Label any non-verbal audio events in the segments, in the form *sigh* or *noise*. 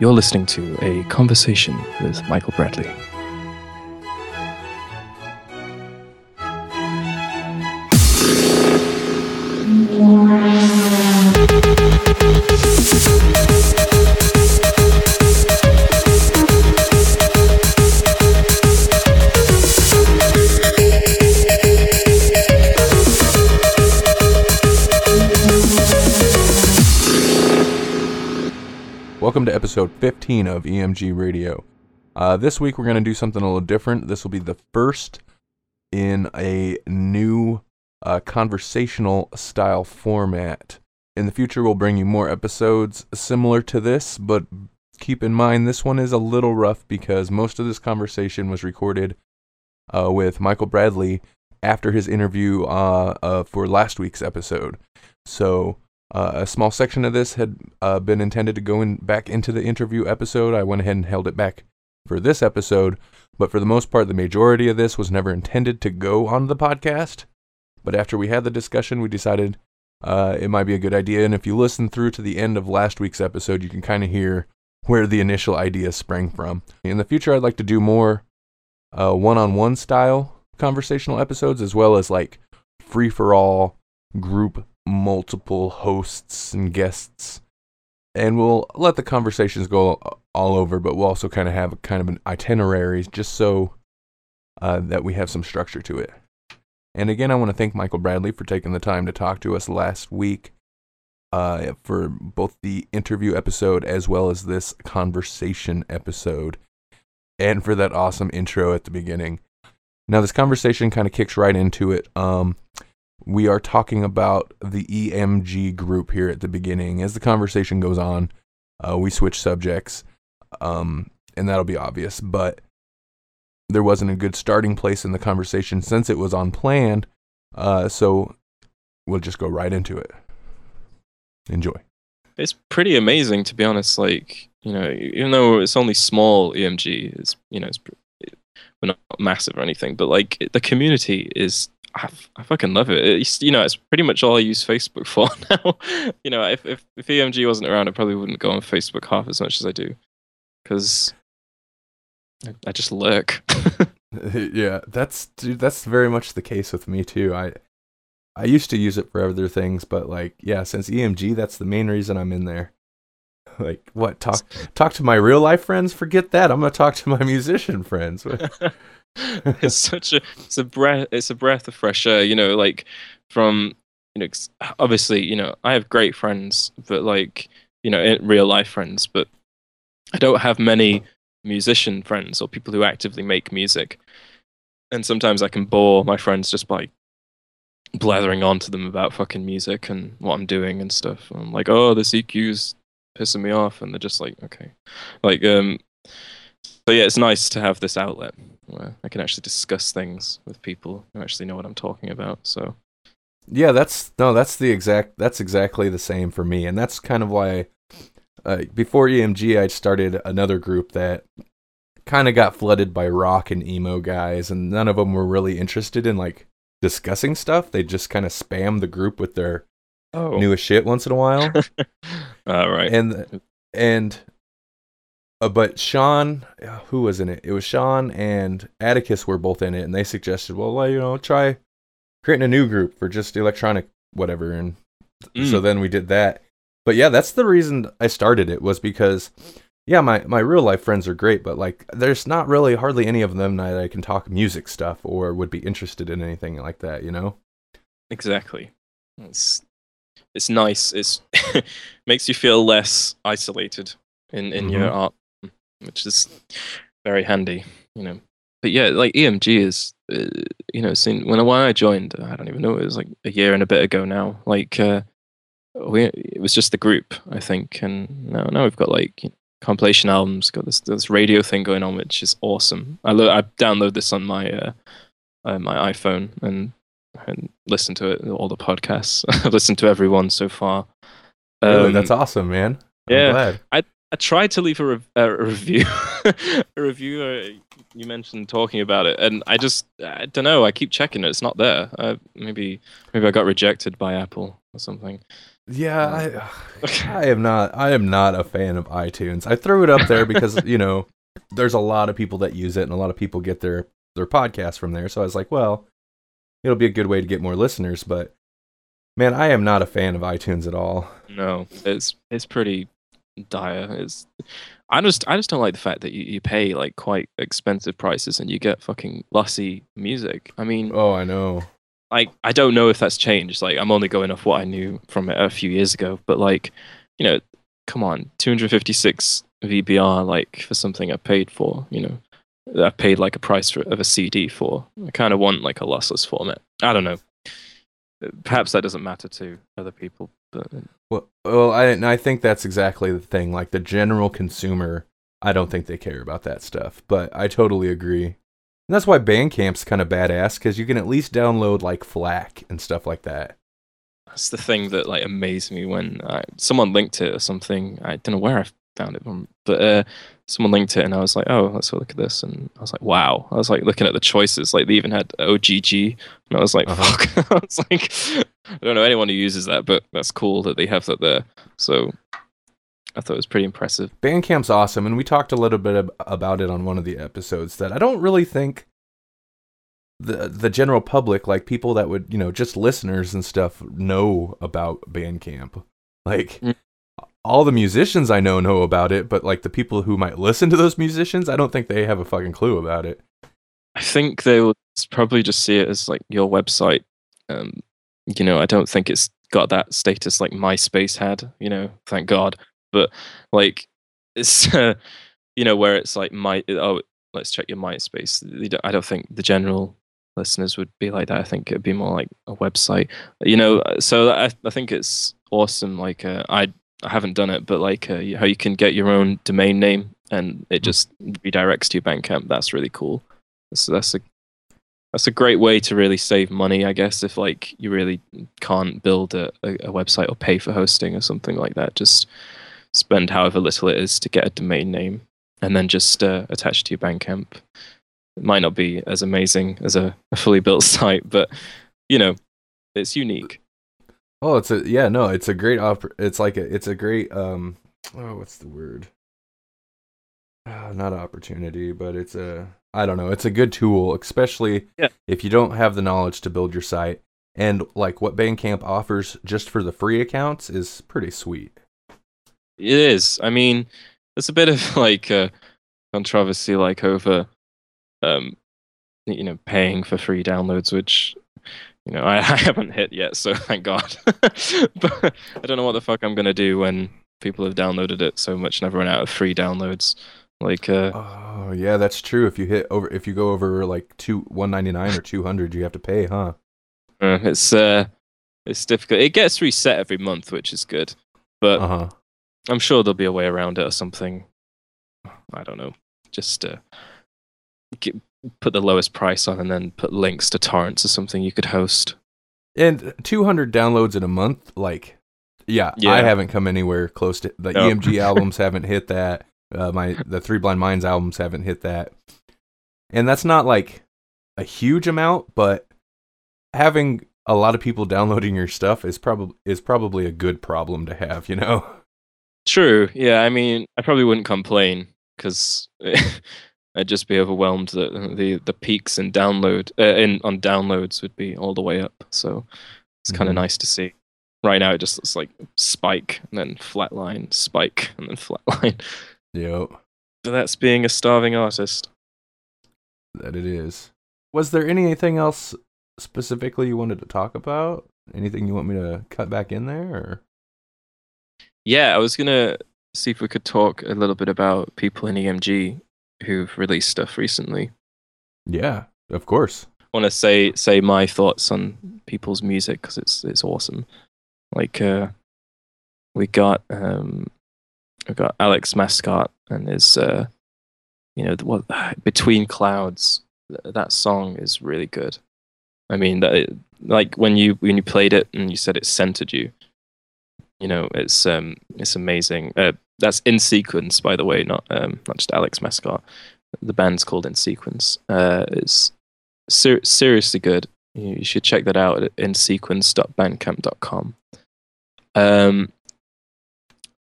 You're listening to a conversation with Michael Bradley. 15 of EMG Radio. Uh, this week we're going to do something a little different. This will be the first in a new uh, conversational style format. In the future, we'll bring you more episodes similar to this, but keep in mind this one is a little rough because most of this conversation was recorded uh, with Michael Bradley after his interview uh, uh, for last week's episode. So uh, a small section of this had uh, been intended to go in back into the interview episode. I went ahead and held it back for this episode, but for the most part, the majority of this was never intended to go on the podcast. But after we had the discussion, we decided uh, it might be a good idea. And if you listen through to the end of last week's episode, you can kind of hear where the initial idea sprang from. In the future, I'd like to do more one on one style conversational episodes as well as like free for all group multiple hosts and guests. And we'll let the conversations go all over, but we'll also kind of have kind of an itinerary just so uh, that we have some structure to it. And again, I want to thank Michael Bradley for taking the time to talk to us last week uh, for both the interview episode as well as this conversation episode, and for that awesome intro at the beginning. Now, this conversation kind of kicks right into it. Um, we are talking about the EMG group here at the beginning. As the conversation goes on, uh, we switch subjects, um, and that'll be obvious. But there wasn't a good starting place in the conversation since it was unplanned, uh, so we'll just go right into it. Enjoy. It's pretty amazing, to be honest. Like you know, even though it's only small EMG, is you know, it's we're not massive or anything, but like the community is I, I fucking love it. It's, you know, it's pretty much all I use Facebook *laughs* for now. you know, if, if, if EMG wasn't around, I probably wouldn't go on Facebook half as much as I do because I, I just lurk. *laughs* *laughs* yeah, that's dude. That's very much the case with me too. I I used to use it for other things, but like, yeah, since EMG, that's the main reason I'm in there. Like, what talk talk to my real life friends? Forget that. I'm gonna talk to my musician friends. *laughs* it's such a it's a breath it's a breath of fresh air you know like from you know obviously you know i have great friends but like you know real life friends but i don't have many musician friends or people who actively make music. And sometimes i can bore my friends just by blathering on to them about fucking music and what i'm doing and stuff. I'm like oh the eq's pissing me off and they're just like okay. Like um so yeah, it's nice to have this outlet where I can actually discuss things with people who actually know what I'm talking about. So yeah, that's no, that's the exact that's exactly the same for me, and that's kind of why uh, before EMG I started another group that kind of got flooded by rock and emo guys, and none of them were really interested in like discussing stuff. They just kind of spam the group with their oh. newest shit once in a while. *laughs* All right, and and uh, but Sean, uh, who was in it? It was Sean and Atticus were both in it, and they suggested, well, well you know, try creating a new group for just electronic whatever, and mm. so then we did that. But yeah, that's the reason I started it was because, yeah, my my real life friends are great, but like, there's not really hardly any of them that I can talk music stuff or would be interested in anything like that, you know? Exactly. It's it's nice. It's *laughs* makes you feel less isolated in in mm-hmm. your art which is very handy, you know. But yeah, like EMG is, uh, you know, seen when when I joined, I don't even know, it was like a year and a bit ago now. Like, uh, we it was just the group, I think, and now now we've got like you know, compilation albums, got this this radio thing going on, which is awesome. I lo- I download this on my uh, uh, my iPhone and and listen to it, all the podcasts. *laughs* I've listened to everyone so far. Um, really, that's awesome, man. I'm yeah, glad. I I tried to leave a, re- a review. *laughs* a review. Uh, you mentioned talking about it, and I just I don't know. I keep checking it; it's not there. Uh, maybe maybe I got rejected by Apple or something. Yeah, I, *laughs* I am not. I am not a fan of iTunes. I threw it up there because *laughs* you know there's a lot of people that use it, and a lot of people get their their podcasts from there. So I was like, well, it'll be a good way to get more listeners. But man, I am not a fan of iTunes at all. No, it's it's pretty dire. It's I just I just don't like the fact that you, you pay like quite expensive prices and you get fucking lossy music. I mean, Oh, I know. like I don't know if that's changed. Like I'm only going off what I knew from it a few years ago, but like, you know, come on, 256 VBR like for something I paid for, you know, I paid like a price for, of a CD for. I kind of want like a lossless format. I don't know. Perhaps that doesn't matter to other people, but Well, well, I I think that's exactly the thing. Like the general consumer, I don't think they care about that stuff. But I totally agree. And that's why Bandcamp's kind of badass because you can at least download like FLAC and stuff like that. that's the thing that like amazed me when I, someone linked it or something. I don't know where I found it from, but uh, someone linked it and I was like, oh, let's have a look at this. And I was like, wow. I was like looking at the choices. Like they even had OGG, and I was like, Uh-huh. fuck. *laughs* I was like, I don't know anyone who uses that, but that's cool that they have that there. So I thought it was pretty impressive. Bandcamp's awesome, and we talked a little bit ab- about it on one of the episodes. That I don't really think the the general public, like people that would, you know, just listeners and stuff, know about Bandcamp. Like Mm. all the musicians I know know about it, but like the people who might listen to those musicians, I don't think they have a fucking clue about it. I think they will probably just see it as like your website. Um, you know, I don't think it's got that status like MySpace had. You know, thank God. But like, it's uh, *laughs* you know where it's like my oh let's check your MySpace. I don't think the general listeners would be like that. I think it'd be more like a website. You know, uh, so I I think it's awesome. Like uh, I I haven't done it, but like uh, how you can get your own domain name and it just redirects to your Bandcamp. That's really cool. So that's a that's a great way to really save money, I guess. If like you really can't build a, a, website or pay for hosting or something like that, just spend however little it is to get a domain name, and then just uh, attach it to your Bandcamp. It might not be as amazing as a, a fully built *laughs* site, but you know, it's unique. Oh, it's a yeah, no, it's a great op- it's like a it's a great um oh, what's the word? Uh, not opportunity, but it's a I don't know, it's a good tool, especially Yeah. if you don't have the knowledge to build your site. And like what Bandcamp offers just for the free accounts is pretty sweet. It is. I mean, there's a bit of *laughs* like uh, controversy, like over, um, you know, paying for free downloads, which you know *laughs* I, I haven't hit yet, so *laughs* thank God. but I don't know what the fuck I'm gonna do when people have downloaded it so much and I've run out of free downloads. Like, uh, Oh, yeah, that's true. If you hit over if you go over like 2 199 or 200, you have to pay, huh? uh, it's uh, it's difficult. It gets reset every month, which is good, but Uh-huh. I'm sure there'll be a way around it or something. I don't know. Just uh, get, put the lowest price on and then put links to torrents or something you could host. And 200 downloads in a month, like, yeah, Yeah. I haven't come anywhere close to the No. EMG *laughs* albums haven't hit that. Uh, my the Three Blind Minds albums haven't hit that, and that's not like a huge amount, but having a lot of people downloading your stuff is probably is probably a good problem to have. You know? True. Yeah. I mean, I probably wouldn't complain because *laughs* I'd just be overwhelmed that the the peaks in download uh, in on downloads would be all the way up. So it's kind of Mhm. nice to see. Right now, it just looks like spike and then flatline, spike and then flatline. *laughs* Yep, But that's being a starving artist. that it is. Was there anything else specifically you wanted to talk about? Anything you want me to cut back in there? Or? Yeah, I was gonna see if we could talk a little bit about people in EMG who've released stuff recently. Yeah, of course. I want to say say my thoughts on people's music because it's it's awesome. Like uh, we got um, we got Alex Mascot and his uh, you know what *sighs* between clouds. That song is really good. I mean that like when you when you played it and you said it centered you. You know it's um it's amazing. Uh, that's in sequence by the way, not um not just Alex Mascot. The band's called In Sequence. Uh, it's ser- seriously good. You you should check that out at insequence.bandcamp.com. Um,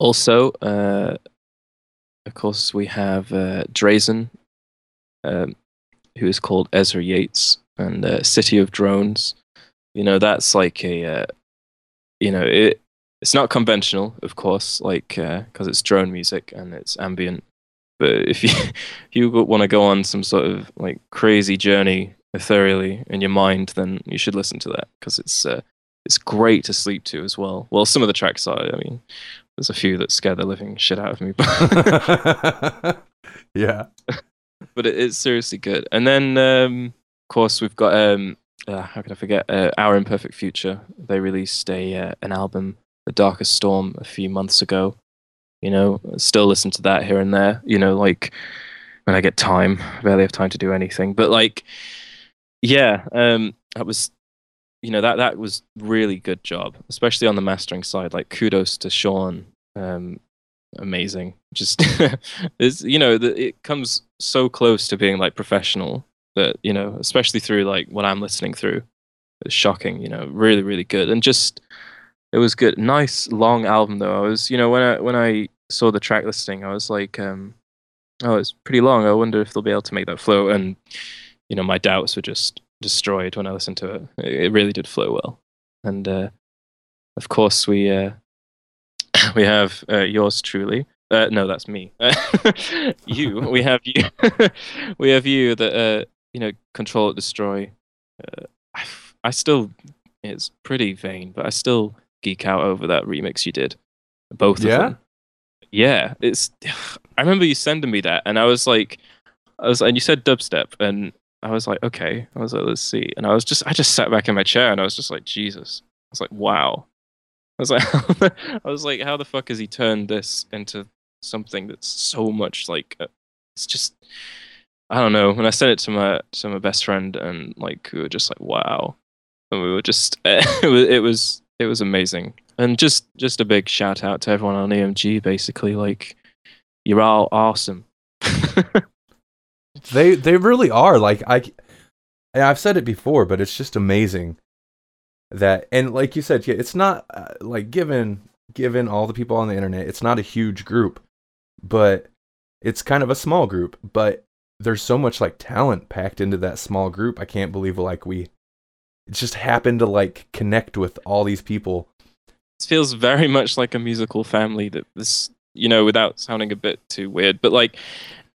also, uh, of course, we have uh, Drazen, um, who is called Ezra Yates, and uh, City of Drones. You know, that's like a, uh, you know, it it's not conventional, of course, like because it's drone music and it's ambient. But if you *laughs* if you want to go on some sort of like crazy journey ethereally in your mind, then you should listen to that because it's uh, it's great to sleep to as well. Well, some of the tracks are. I mean, there's a few that scare the living shit out of me. *laughs* yeah, *laughs* but it, it's seriously good. And then, um, of course, we've got um, uh, how can I forget? Uh, Our Imperfect Future. They released a uh, an album, The Darkest Storm, a few months ago. You know, still listen to that here and there. You know, like when I get time, I barely have time to do anything. But like, yeah, um, that was you know that that was really good job, especially on the mastering side. Like kudos to Sean, um, amazing. Just *laughs* is you know the, it comes so close to being like professional that you know, especially through like what I'm listening through. It's shocking, you know, really really good, and just it was good. Nice long album though. I was you know when I when I saw the track listing, I was like, um, oh, it's pretty long. I wonder if they'll be able to make that flow. And you know, my doubts were just destroyed when I listened to it. It really did flow well, and uh, of course we uh, *coughs* we have uh, yours truly. Uh, no, that's me. *laughs* you. We have you. *laughs* we have you that uh, you know control it, destroy. Uh, I, I still, it's pretty vain, but I still geek out over that remix you did. Both Yeah? of them. Yeah, it's. *sighs* I remember you sending me that, and I was like, I was, and you said dubstep, and I was like, okay. I was like, let's see, and I was just, I just sat back in my chair, and I was just like, Jesus. I was like, wow. I was like, *laughs* I was like, how the fuck has he turned this into something that's so much like, uh, it's just, I don't know. When I sent it to my to my best friend, and like we were just like, wow, and we were just, *laughs* it was, it was, it was amazing, and just, just a big shout out to everyone on EMG. Basically, like, you're all awesome. *laughs* they they really are. Like I, I've said it before, but it's just amazing that and like you said, yeah, it's not uh, like given given all the people on the internet, it's not a huge group, but it's kind of a small group. But there's so much like talent packed into that small group. I can't believe like we just happened to like connect with all these people. It feels very much like a musical family. That this, you know, without sounding a bit too weird, but like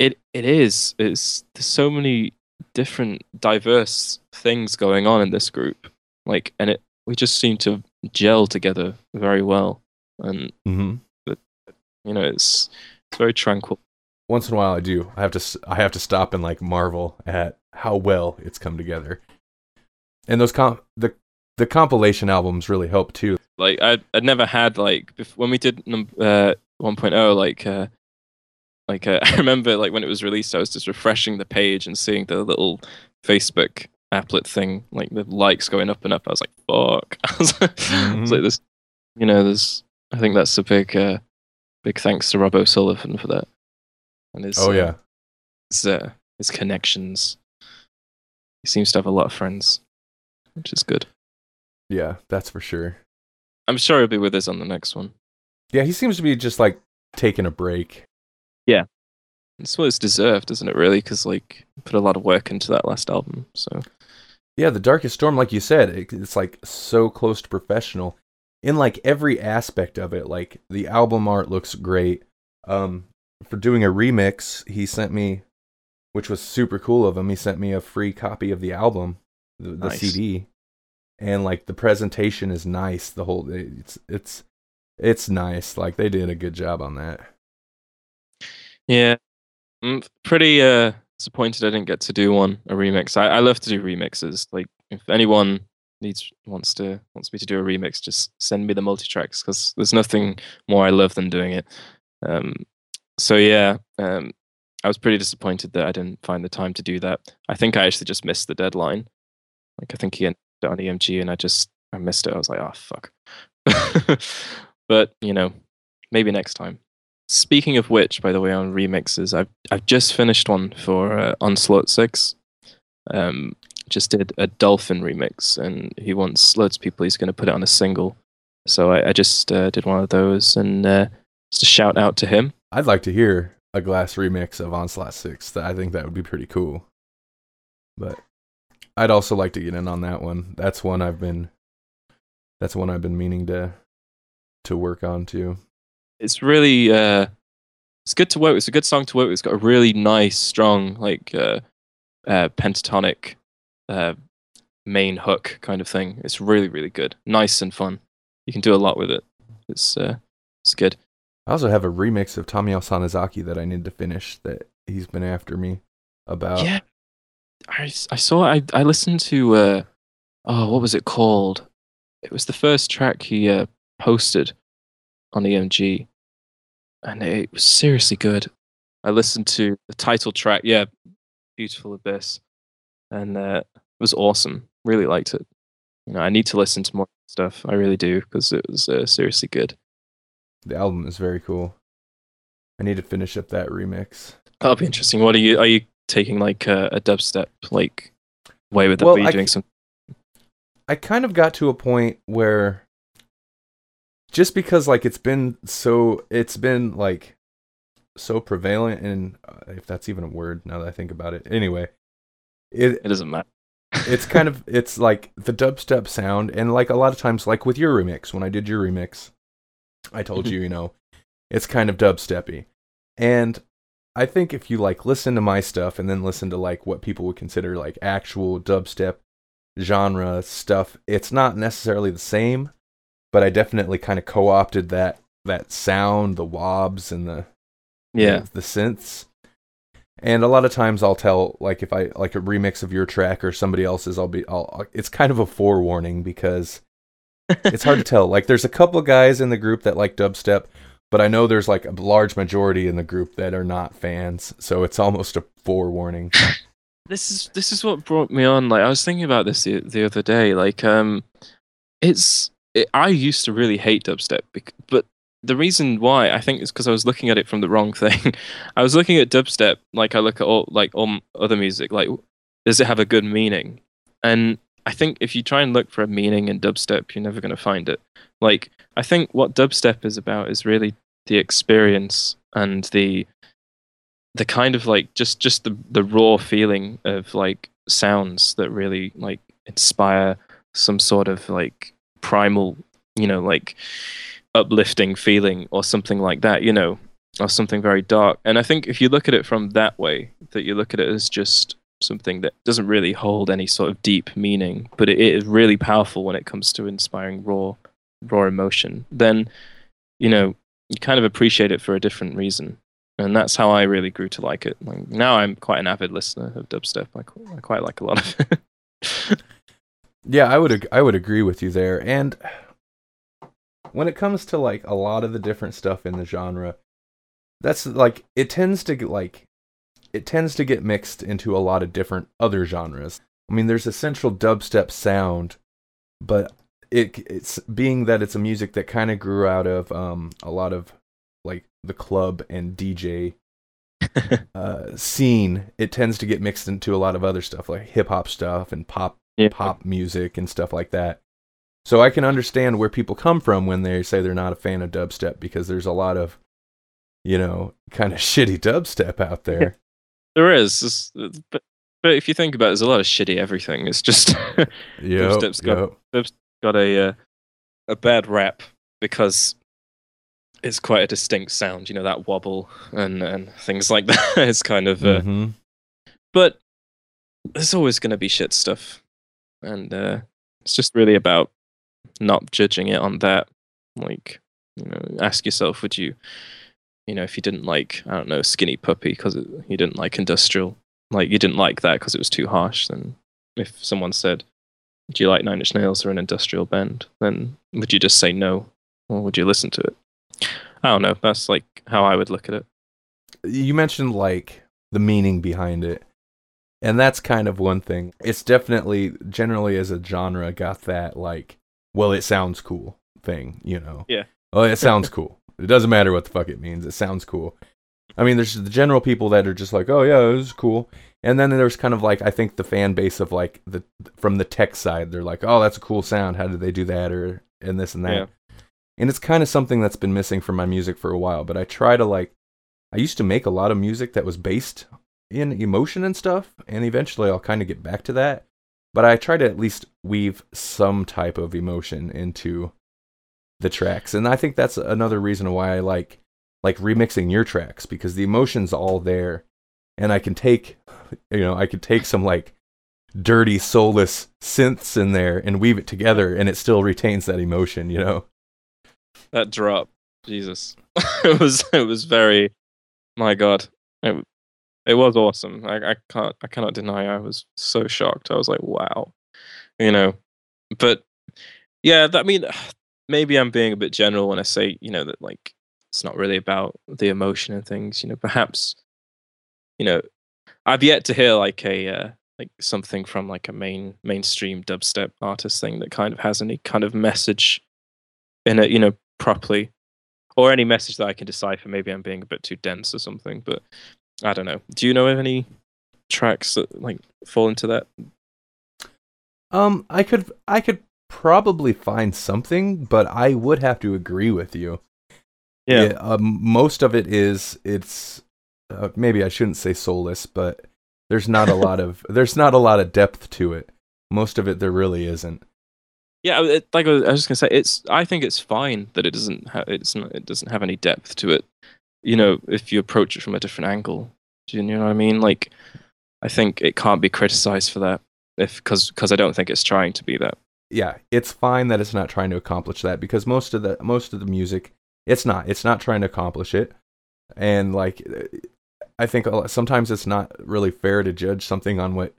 it, it is. It's there's so many different, diverse things going on in this group. Like, and it we just seem to gel together very well, and Mm-hmm. you know, it's it's very tranquil. Once in a while, I do. I have to. I have to stop and like marvel at how well it's come together. And those com the the compilation albums really help too. like I I'd never had like bef- when we did num- uh 1.0 like uh like uh, *laughs* I remember like when it was released I was just refreshing the page and seeing the little Facebook applet thing like the likes going up and up. I was like fuck. I was, *laughs* I was like this you know there's I think that's a big uh big thanks to Rob O'Sullivan for that. And his Oh uh, yeah. his, uh, his connections. He seems to have a lot of friends which is good. Yeah, that's for sure. I'm sure he'll be with us on the next one. Yeah, he seems to be just like taking a break. Yeah, it's what it's deserved, isn't it? Really, because like put a lot of work into that last album. So Yeah, the Darkest Storm, like you said, it, it's like so close to professional in like every aspect of it. Like the album art looks great. Um, for doing a remix, he sent me, which was super cool of him. He sent me a free copy of the album, the, the Nice. CD, and like the presentation is nice. The whole it's it's it's nice. Like they did a good job on that. Yeah, I'm pretty uh disappointed I didn't get to do one a remix. I, I love to do remixes. Like if anyone needs wants to wants me to do a remix, just send me the multi tracks because there's nothing more I love than doing it. Um, so yeah, um, I was pretty disappointed that I didn't find the time to do that. I think I actually just missed the deadline. Like I think he ended on EMG and I just I missed it. I was like, oh fuck. *laughs* but you know, maybe next time. Speaking of which, by the way, on remixes, I've I've just finished one for uh, Onslaught Six. Um, just did a Dolphin remix, and he wants loads of people. He's going to put it on a single. So I, I just uh, did one of those, and uh, just a shout out to him. I'd like to hear a glass remix of Onslaught Six. I think that would be pretty cool. But I'd also like to get in on that one. That's one I've been. That's one I've been meaning to to work on too. It's really uh, it's good to work. with. It's a good song to work with. It's got a really nice, strong, like uh, uh, pentatonic uh, main hook kind of thing. It's really, really good. Nice and fun. You can do a lot with it. It's uh, it's good. I also have a remix of Tamio Sanazaki that I need to finish that he's been after me about. Yeah, I I saw. I I listened to. Uh, oh, what was it called? It was the first track he uh, posted on EMG, and it was seriously good. I listened to the title track. Yeah, beautiful abyss, and uh, it was awesome. Really liked it. You know, I need to listen to more stuff. I really do because it was uh, seriously good. The album is very cool. I need to finish up that remix. That'll be interesting. What are you? Are you taking like a, a dubstep like way with it? Well, Are you I doing c- some? I kind of got to a point where just because like it's been so it's been like so prevalent and uh, if that's even a word now that I think about it. Anyway, it It doesn't matter. it's kind of *laughs* it's like the dubstep sound and like a lot of times like with your remix when I did your remix I told you you know it's kind of dubsteppy and I think if you like listen to my stuff and then listen to like what people would consider like actual dubstep genre stuff it's not necessarily the same but I definitely kind of co-opted that that sound the wobs and the yeah. the, the synths. And a lot of times I'll tell like if I like a remix of your track or somebody else's, I'll be I'll it's kind of a forewarning because *laughs* it's hard to tell. Like there's a couple of guys in the group that like dubstep, but I know there's like a large majority in the group that are not fans. So it's almost a forewarning. *laughs* this is this is what brought me on. Like I was thinking about this the, the other day. Like um, it's it, I used to really hate dubstep, but the reason why I think is because I was looking at it from the wrong *laughs* thing. I was looking at dubstep like I look at all like all other music. Like, does it have a good meaning? And I think if you try and look for a meaning in dubstep, you're never going to find it. Like, I think what dubstep is about is really the experience and the the kind of like just just the the raw feeling of like sounds that really like inspire some sort of like primal you know like uplifting feeling or something like that you know or something very dark and i think if you look at it from that way that you look at it as just something that doesn't really hold any sort of deep meaning but it, is really powerful when it comes to inspiring raw raw emotion then you know you kind of appreciate it for a different reason and that's how I really grew to like it. Like now, I'm quite an avid listener of dubstep. I, I quite like a lot of it. *laughs* Yeah, I would I would agree with you there. And when it comes to like a lot of the different stuff in the genre, that's like it tends to get like it tends to get mixed into a lot of different other genres. I mean, there's a central dubstep sound, but it it's being that it's a music that kind of grew out of um a lot of like the club and DJ *laughs* uh, scene, it tends to get mixed into a lot of other stuff like hip hop stuff and pop yeah. pop music and stuff like that. So I can understand where people come from when they say they're not a fan of dubstep because there's a lot of, you know, kind of *laughs* shitty dubstep out there. There is, but but if you think about it, there's a lot of shitty everything. It's just *laughs* Yep, Dubstep's got- yep. got a uh, a bad rap because it's quite a distinct sound. You know that wobble and and things like *laughs* that. it's kind of, uh, Mhm. but there's always going to be shit stuff, and uh, it's just really about not judging it on that. Like, you know, ask yourself, would you, you know, if you didn't like, I don't know, Skinny Puppy because you didn't like industrial, like you didn't like that because it was too harsh, then if someone said, do you like Nine Inch Nails or an industrial band, then would you just say no, or would you listen to it? I don't know. That's like how I would look at it. You mentioned like the meaning behind it. And that's kind of one thing. It's definitely generally as a genre got that like, well, it sounds cool thing, you know. Yeah. Well, it sounds *laughs* cool. It doesn't matter what the fuck it means. It sounds cool. I mean, there's the general people that are just like, oh yeah, it was cool. And then there's kind of like I think the fan base of like the from the tech side, they're like, oh, that's a cool sound. How did they do that? Or and this and that. Yeah. and it's kind of something that's been missing from my music for a while. But I try to like, I used to make a lot of music that was based in emotion and stuff, and eventually I'll kind of get back to that. But I try to at least weave some type of emotion into the tracks, and I think that's another reason why I like like remixing your tracks because the emotion's all there, and I can take, you know, I could take some like dirty soulless synths in there and weave it together, and it still retains that emotion, you know. That drop, Jesus, *laughs* it was it was very, my God, it it was awesome. I, I can't I cannot deny I was so shocked. I was like, wow, you know. But yeah, that, I mean, *sighs* maybe I'm being a bit general when I say you know that like it's not really about the emotion and things. You know, perhaps you know I've yet to hear like a uh, like something from like a main mainstream dubstep artist thing that kind of has any kind of message in it. You know, properly or any message that I can decipher. Maybe I'm being a bit too dense or something, but I don't know. Do you know of any tracks that like fall into that? Um, I could I could probably find something, but I would have to agree with you. Yeah. It, um, most of it is it's uh, maybe I shouldn't say soulless, but there's not a lot *laughs* of there's not a lot of depth to it. Most of it there really isn't. Yeah, it, like I was just gonna say, it's. I think it's fine that it doesn't. Ha- it's not. It doesn't have any depth to it you know, if you approach it from a different angle. Do you know what I mean? Like, I think it can't be criticized for that, if because because I don't think it's trying to be that. Yeah, it's fine that it's not trying to accomplish that because most of the most of the music, it's not. It's not trying to accomplish it, and like, I think sometimes it's not really fair to judge something on what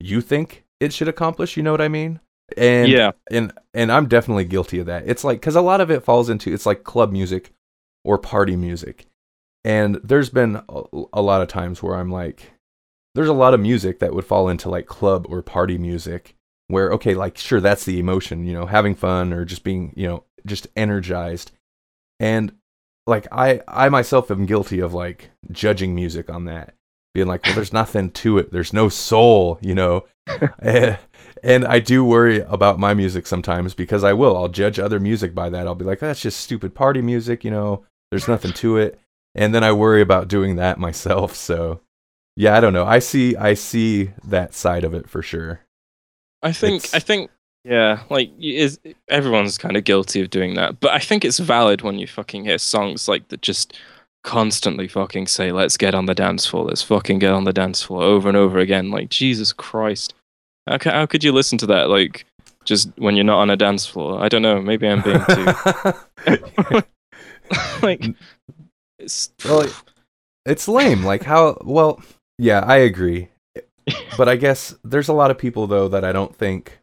you think it should accomplish. You know what I mean? And yeah, and and I'm definitely guilty of that. It's like because a lot of it falls into it's like club music or party music and there's been a, a lot of times where I'm like, there's a lot of music that would fall into like club or party music where, okay, like, sure, that's the emotion, you know, having fun or just being, you know, just energized. And like, I, I myself am guilty of like judging music on that, being like, well, there's *laughs* nothing to it. There's no soul, you know. and, *laughs* eh, and I do worry about my music sometimes because I will. I'll judge other music by that. I'll be like, that's just stupid party music, you know. There's nothing to it and then I worry about doing that *laughs* myself. So, yeah, I don't know. I see, I see that side of it for sure. I think, it's... I think, yeah, like is everyone's kind of guilty of doing that, but I think it's valid when you fucking hear songs like that just constantly fucking say, "Let's get on the dance floor. Let's fucking get on the dance floor" over and over again. Like Jesus Christ, how, how could you listen to that? Like just when you're not on a dance floor. I don't know. Maybe I'm being too. *laughs* *laughs* like it's well, it's lame. Like how? Well, yeah, I agree. but I guess there's a lot of people though that I don't think,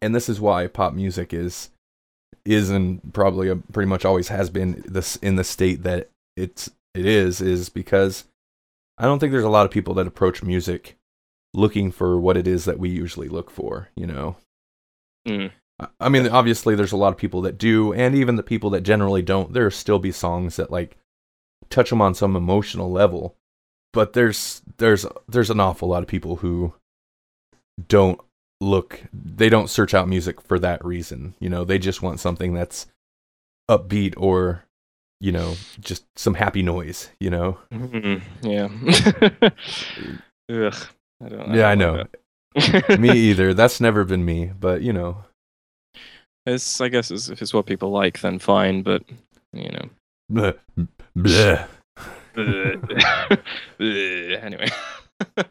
and this is why pop music is is and probably a, pretty much always has been this in the state that it's it is is because I don't think there's a lot of people that approach music looking for what it is that we usually look for. You know. Mm. I mean, obviously, there's a lot of people that do, and even the people that generally don't. There still be songs that like touch them on some emotional level. But there's there's there's an awful lot of people who don't look they don't search out music for that reason. You know, they just want something that's upbeat or you know, just some happy noise, you know. Mm-hmm. Yeah. *laughs* Ugh. I don't, I yeah, I know. me *laughs* either. That's never been me, but you know. It's I guess it's, if it's what people like, then fine. But you know, Bleh. Bleh. *laughs* anyway. *laughs*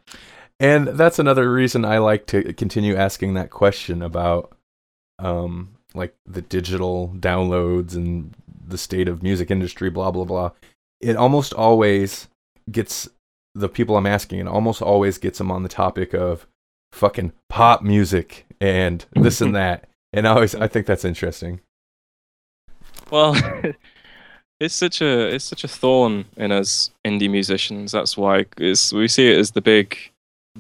and that's another reason I like to continue asking that question about um like the digital downloads and the state of music industry blah blah blah. It almost always gets the people I'm asking it almost always gets them on the topic of fucking pop music and this and *laughs* that. And I always I think that's interesting. Well, it's such a it's such a thorn in us indie musicians. That's why it's, we see it as the big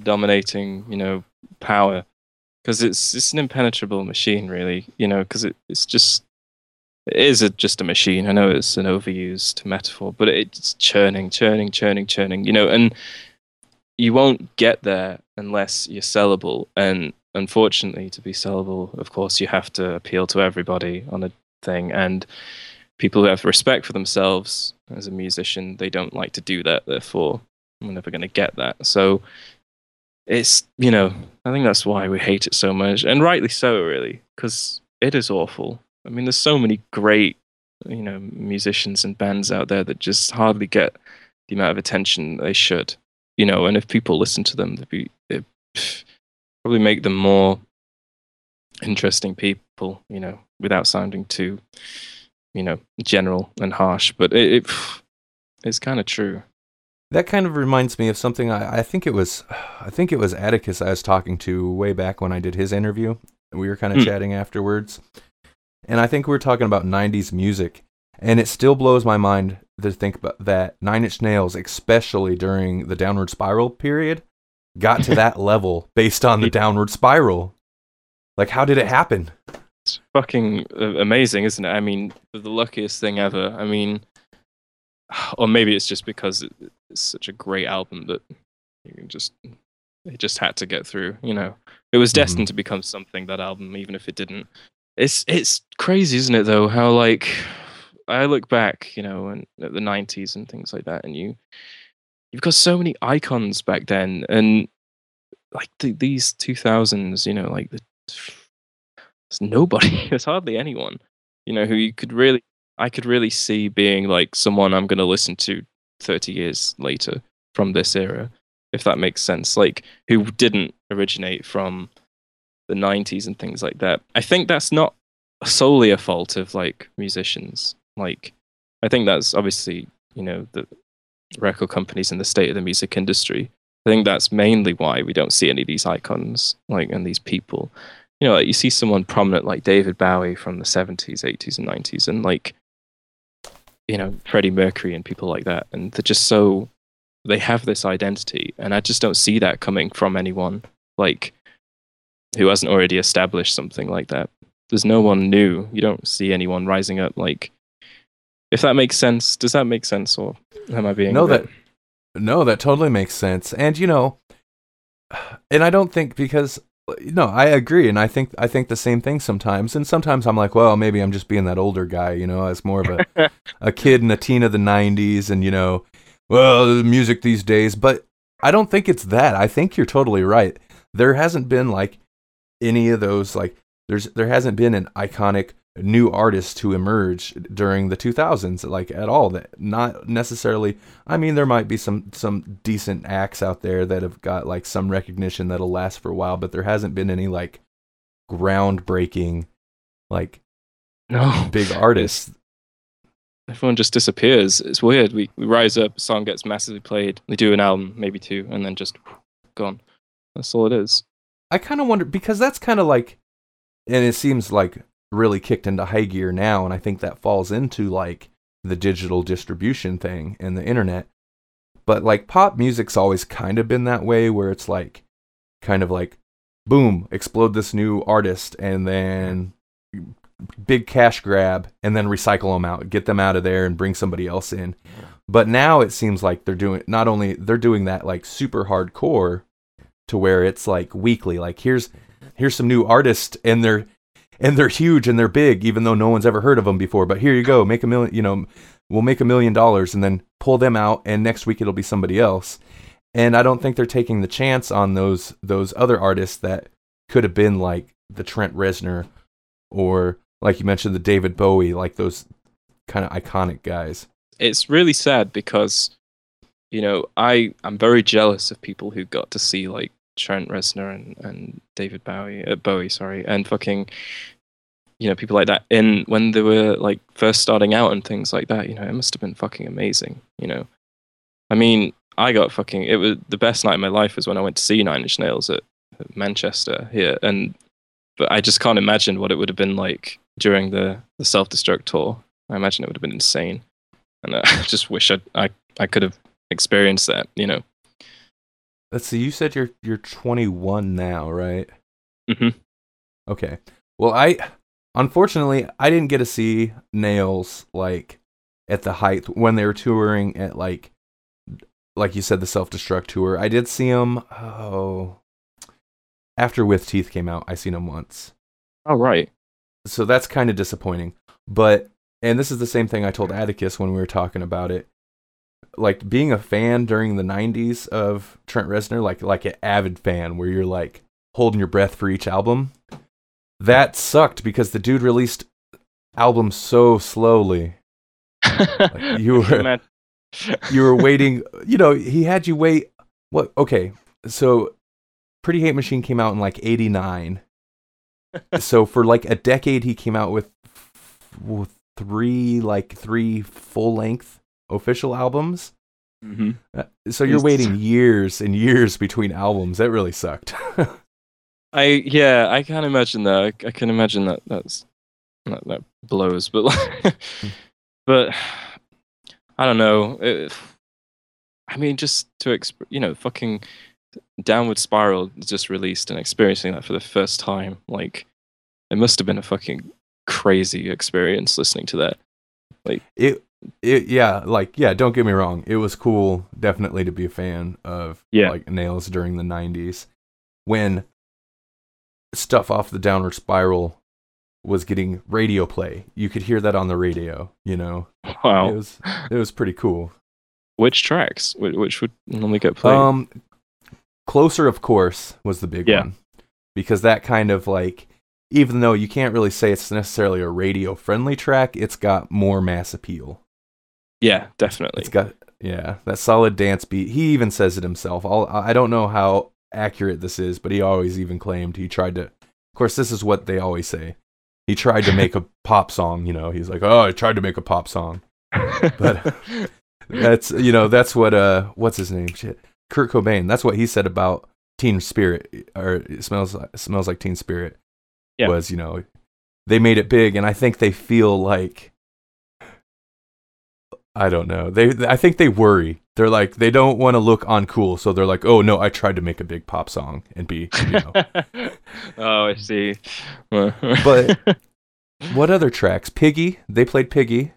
dominating, you know, power because it's it's an impenetrable machine, really. You know, because it, it's just it is a, just a machine. I know it's an overused metaphor, but it's churning, churning, churning, churning. You know, and you won't get there unless you're sellable. And unfortunately, to be sellable, of course, you have to appeal to everybody on a thing. And people who have respect for themselves as a musician, they don't like to do that. Therefore, we're never going to get that. So it's you know I think that's why we hate it so much, and rightly so, really, because it is awful. I mean, there's so many great you know musicians and bands out there that just hardly get the amount of attention they should. You know, and if people listen to them, they'd be it'd *sighs* probably make them more interesting people. You know, without sounding too you know general and harsh, but it, it it's kind of true. That kind of reminds me of something I, I think it was I think it was Atticus I was talking to way back when I did his interview. We were kind of mm. chatting afterwards. And I think we were talking about 90s music. And it still blows my mind to think about that Nine Inch Nails, especially during the downward spiral period, got to *laughs* that level based on the downward spiral. Like, how did it happen? It's fucking uh, amazing, isn't it? I mean, the luckiest thing ever. I mean, *sighs* or maybe it's just because it's such a great album that you can just it just had to get through. You know, it was destined mm-hmm. to become something. That album, even if it didn't. It's it's crazy, isn't it? Though how like I look back, you know, and at the '90s and things like that, and you you've got so many icons back then, and like the, these 2000s, you know, like the, there's nobody, *laughs* there's hardly anyone, you know, who you could really I could really see being like someone I'm going to listen to 30 years later from this era, if that makes sense. Like, who didn't originate from the 90s and things like that. I think that's not solely a fault of like musicians. Like, I think that's obviously, you know, the record companies and the state of the music industry. I think that's mainly why we don't see any of these icons, like, and these people. You know, like you see someone prominent like David Bowie from the 70s, 80s, and 90s, and like you know Freddie Mercury and people like that, and they're just so they have this identity, and I just don't see that coming from anyone like who hasn't already established something like that. There's no one new. You don't see anyone rising up like. If that makes sense, does that make sense, or am I being no? That no, that totally makes sense. And you know, *sighs* and I don't think because no, I agree, and I think I think the same thing sometimes. And sometimes I'm like, well, maybe I'm just being that older guy, you know, as more of a *laughs* a kid and a teen of the '90s, and you know, well, music these days. But I don't think it's that. I think you're totally right. There hasn't been like any of those like there's there hasn't been an iconic new artists to emerge during the 2000s like at all. That not necessarily i mean there might be some some decent acts out there that have got like some recognition that'll last for a while but there hasn't been any like groundbreaking like no. big artists. Everyone just disappears. It's weird. We, we rise up a song gets massively played we do an album maybe two and then just gone. That's all it is. I kind of wonder because that's kind of like and it seems like really kicked into high gear now and i think that falls into like the digital distribution thing and the internet. But like pop music's always kind of been that way where it's like kind of like boom explode this new artist and then big cash grab and then recycle them out get them out of there and bring somebody else in. But now it seems like they're doing not only they're doing that like super hardcore to where it's like weekly. Like here's here's some new artist and they're and they're huge and they're big, even though no one's ever heard of them before. But here you go, make a million. You know, we'll make a million dollars and then pull them out, and next week it'll be somebody else. And I don't think they're taking the chance on those those other artists that could have been like the Trent Reznor or like you mentioned the David Bowie, like those kind of iconic guys. It's really sad because you know I I'm very jealous of people who got to see like Trent Reznor and, and David Bowie, uh, Bowie, sorry, and fucking, you know, people like that in when they were like first starting out and things like that. You know, it must have been fucking amazing. You know, I mean, I got fucking. It was the best night of my life was when I went to see Nine Inch Nails at, at Manchester here, and but I just can't imagine what it would have been like during the the self destruct tour. I imagine it would have been insane, and I *laughs* just wish I I I could have experienced that. You know. Let's see. You said you're you're 21 now, right? Mm-hmm. Okay. Well, I unfortunately I didn't get to see Nails like at the height when they were touring at like like you said the self destruct tour. I did see them. Oh, after With Teeth came out, I seen them once. Oh right. so that's kind of disappointing. But and this is the same thing I told Atticus when we were talking about it. Like being a fan during the '90s of Trent Reznor, like like an avid fan, where you're like holding your breath for each album. That sucked because the dude released albums so slowly. Like, *laughs* you were you were waiting. You know, he had you wait. What? Okay, so Pretty Hate Machine came out in like '89. *laughs* so for like a decade, he came out with, with three like three full length official albums. hmm Uh, So you're waiting years and years between albums. That really sucked. *laughs* I yeah, I can't imagine that. I, I can imagine that that's that, that blows, but like, *laughs* but I don't know. It, I mean, just to exp- you know, fucking Downward Spiral just released and experiencing that for the first time. Like, it must have been a fucking crazy experience listening to that. Like it, it, yeah, like yeah. Don't get me wrong. It was cool, definitely, to be a fan of Yeah. like Nails during the '90s when stuff off the Downward Spiral was getting radio play. You could hear that on the radio. You know, Wow, it was it was pretty cool. which tracks? Which, which would normally get played? Um, closer, of course, was the big Yeah. one because that kind of like, even though you can't really say it's necessarily a radio friendly track, it's got more mass appeal. Yeah, definitely. It's got yeah, that solid dance beat. He even says it himself. I'll, I don't know how accurate this is, but he always even claimed he tried to. Of course, this is what they always say. He tried to make a *laughs* pop song. You know, he's like, "Oh, I tried to make a pop song." but- *laughs* That's you know that's what uh what's his name shit Kurt Cobain. That's what he said about Teen Spirit or it smells like, smells like Teen Spirit. Yeah. Was you know they made it big, and I think they feel like I don't know. They I think they worry. They're like they don't want to look uncool, so they're like, oh no, I tried to make a big pop song and be you know. *laughs* oh, I see. But- *laughs* what other tracks? Piggy. They played Piggy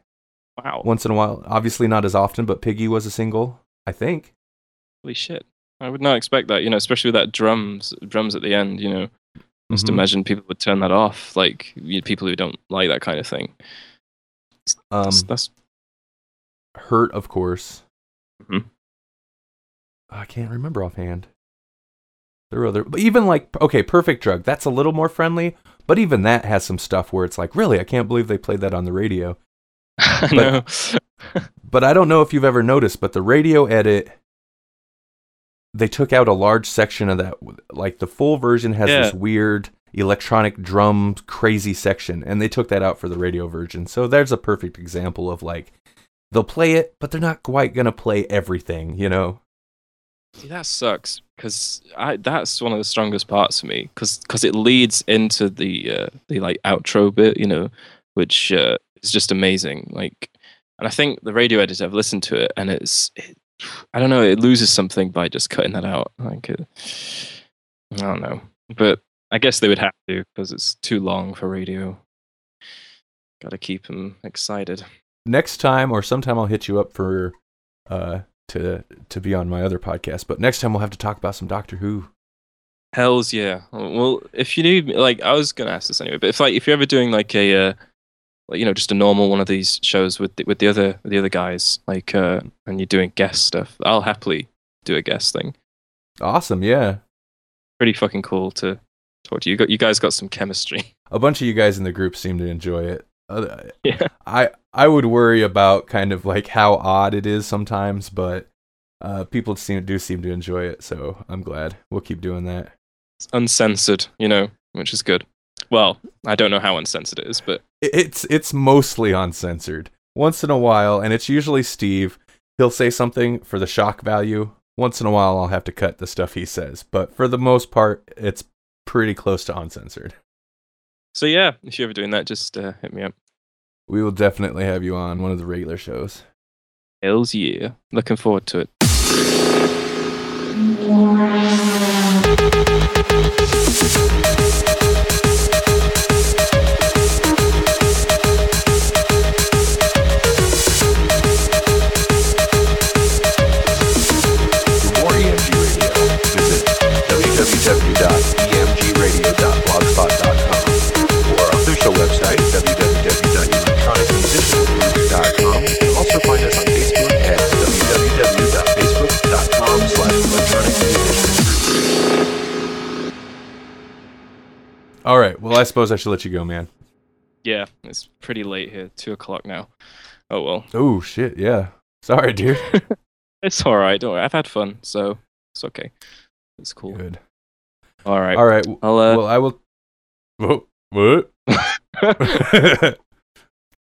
wow, once in a while. Obviously not as often, but Piggy was a single. I think. holy shit! I would not expect that. You know, especially with that drums, drums at the end. You know, just Mhm. imagine people would turn that off. Like people who don't like that kind of thing. Um, That's, that's Hurt, of course. Mhm. I can't remember offhand. There were other, but even like okay, Perfect Drug. That's a little more friendly, but even that has some stuff where it's like, really, I can't believe they played that on the radio. *laughs* I know. *laughs* But I don't know if you've ever noticed, but the radio edit, they took out a large section of that. Like the full version has this weird electronic drum crazy section, and they took that out for the radio version. So there's a perfect example of like they'll play it, but they're not quite gonna play everything, you know. See, that sucks because that's one of the strongest parts for me because it leads into the uh, the like outro bit, you know, which uh, is just amazing. Like, and I think the radio editor I've listened to it and it's it, I don't know it loses something by just cutting that out. Like, uh, I don't know, but I guess they would have to because it's too long for radio. Got to keep them excited. Next time or sometime I'll hit you up for uh to to be on my other podcast. But next time we'll have to talk about some Doctor Who. Hell's yeah. Well, if you need, like, I was gonna ask this anyway, but if like if you're ever doing like a, uh, like you know, just a normal one of these shows with the, with the other with the other guys, like, uh, and you're doing guest stuff, I'll happily do a guest thing. Awesome, yeah. Pretty fucking cool to talk to you. You got you guys got some chemistry. A bunch of you guys in the group seem to enjoy it. Uh, Yeah. I I would worry about kind of like how odd it is sometimes, but uh, people seem do seem to enjoy it, so I'm glad. We'll keep doing that. It's uncensored, you know, which is good. Well, I don't know how uncensored it is, but It- It's it's mostly uncensored. Once in a while, and it's usually Steve. He'll say something for the shock value. Once in a while, I'll have to cut the stuff he says, but for the most part, it's pretty close to uncensored. So yeah, if you're ever doing that, just uh, hit me up. We will definitely have you on one of the regular shows. Hell's yeah. Looking forward to it. All right. Well, I suppose I should let you go, man. Yeah, it's pretty late here. Two o'clock now. Oh well, Oh shit. Yeah. Sorry, dude. *laughs* it's all right. Don't worry. I've had fun, so it's okay. It's cool. Good. All right. All right. I'll uh, Well, I will. Whoa, what? *laughs* *laughs*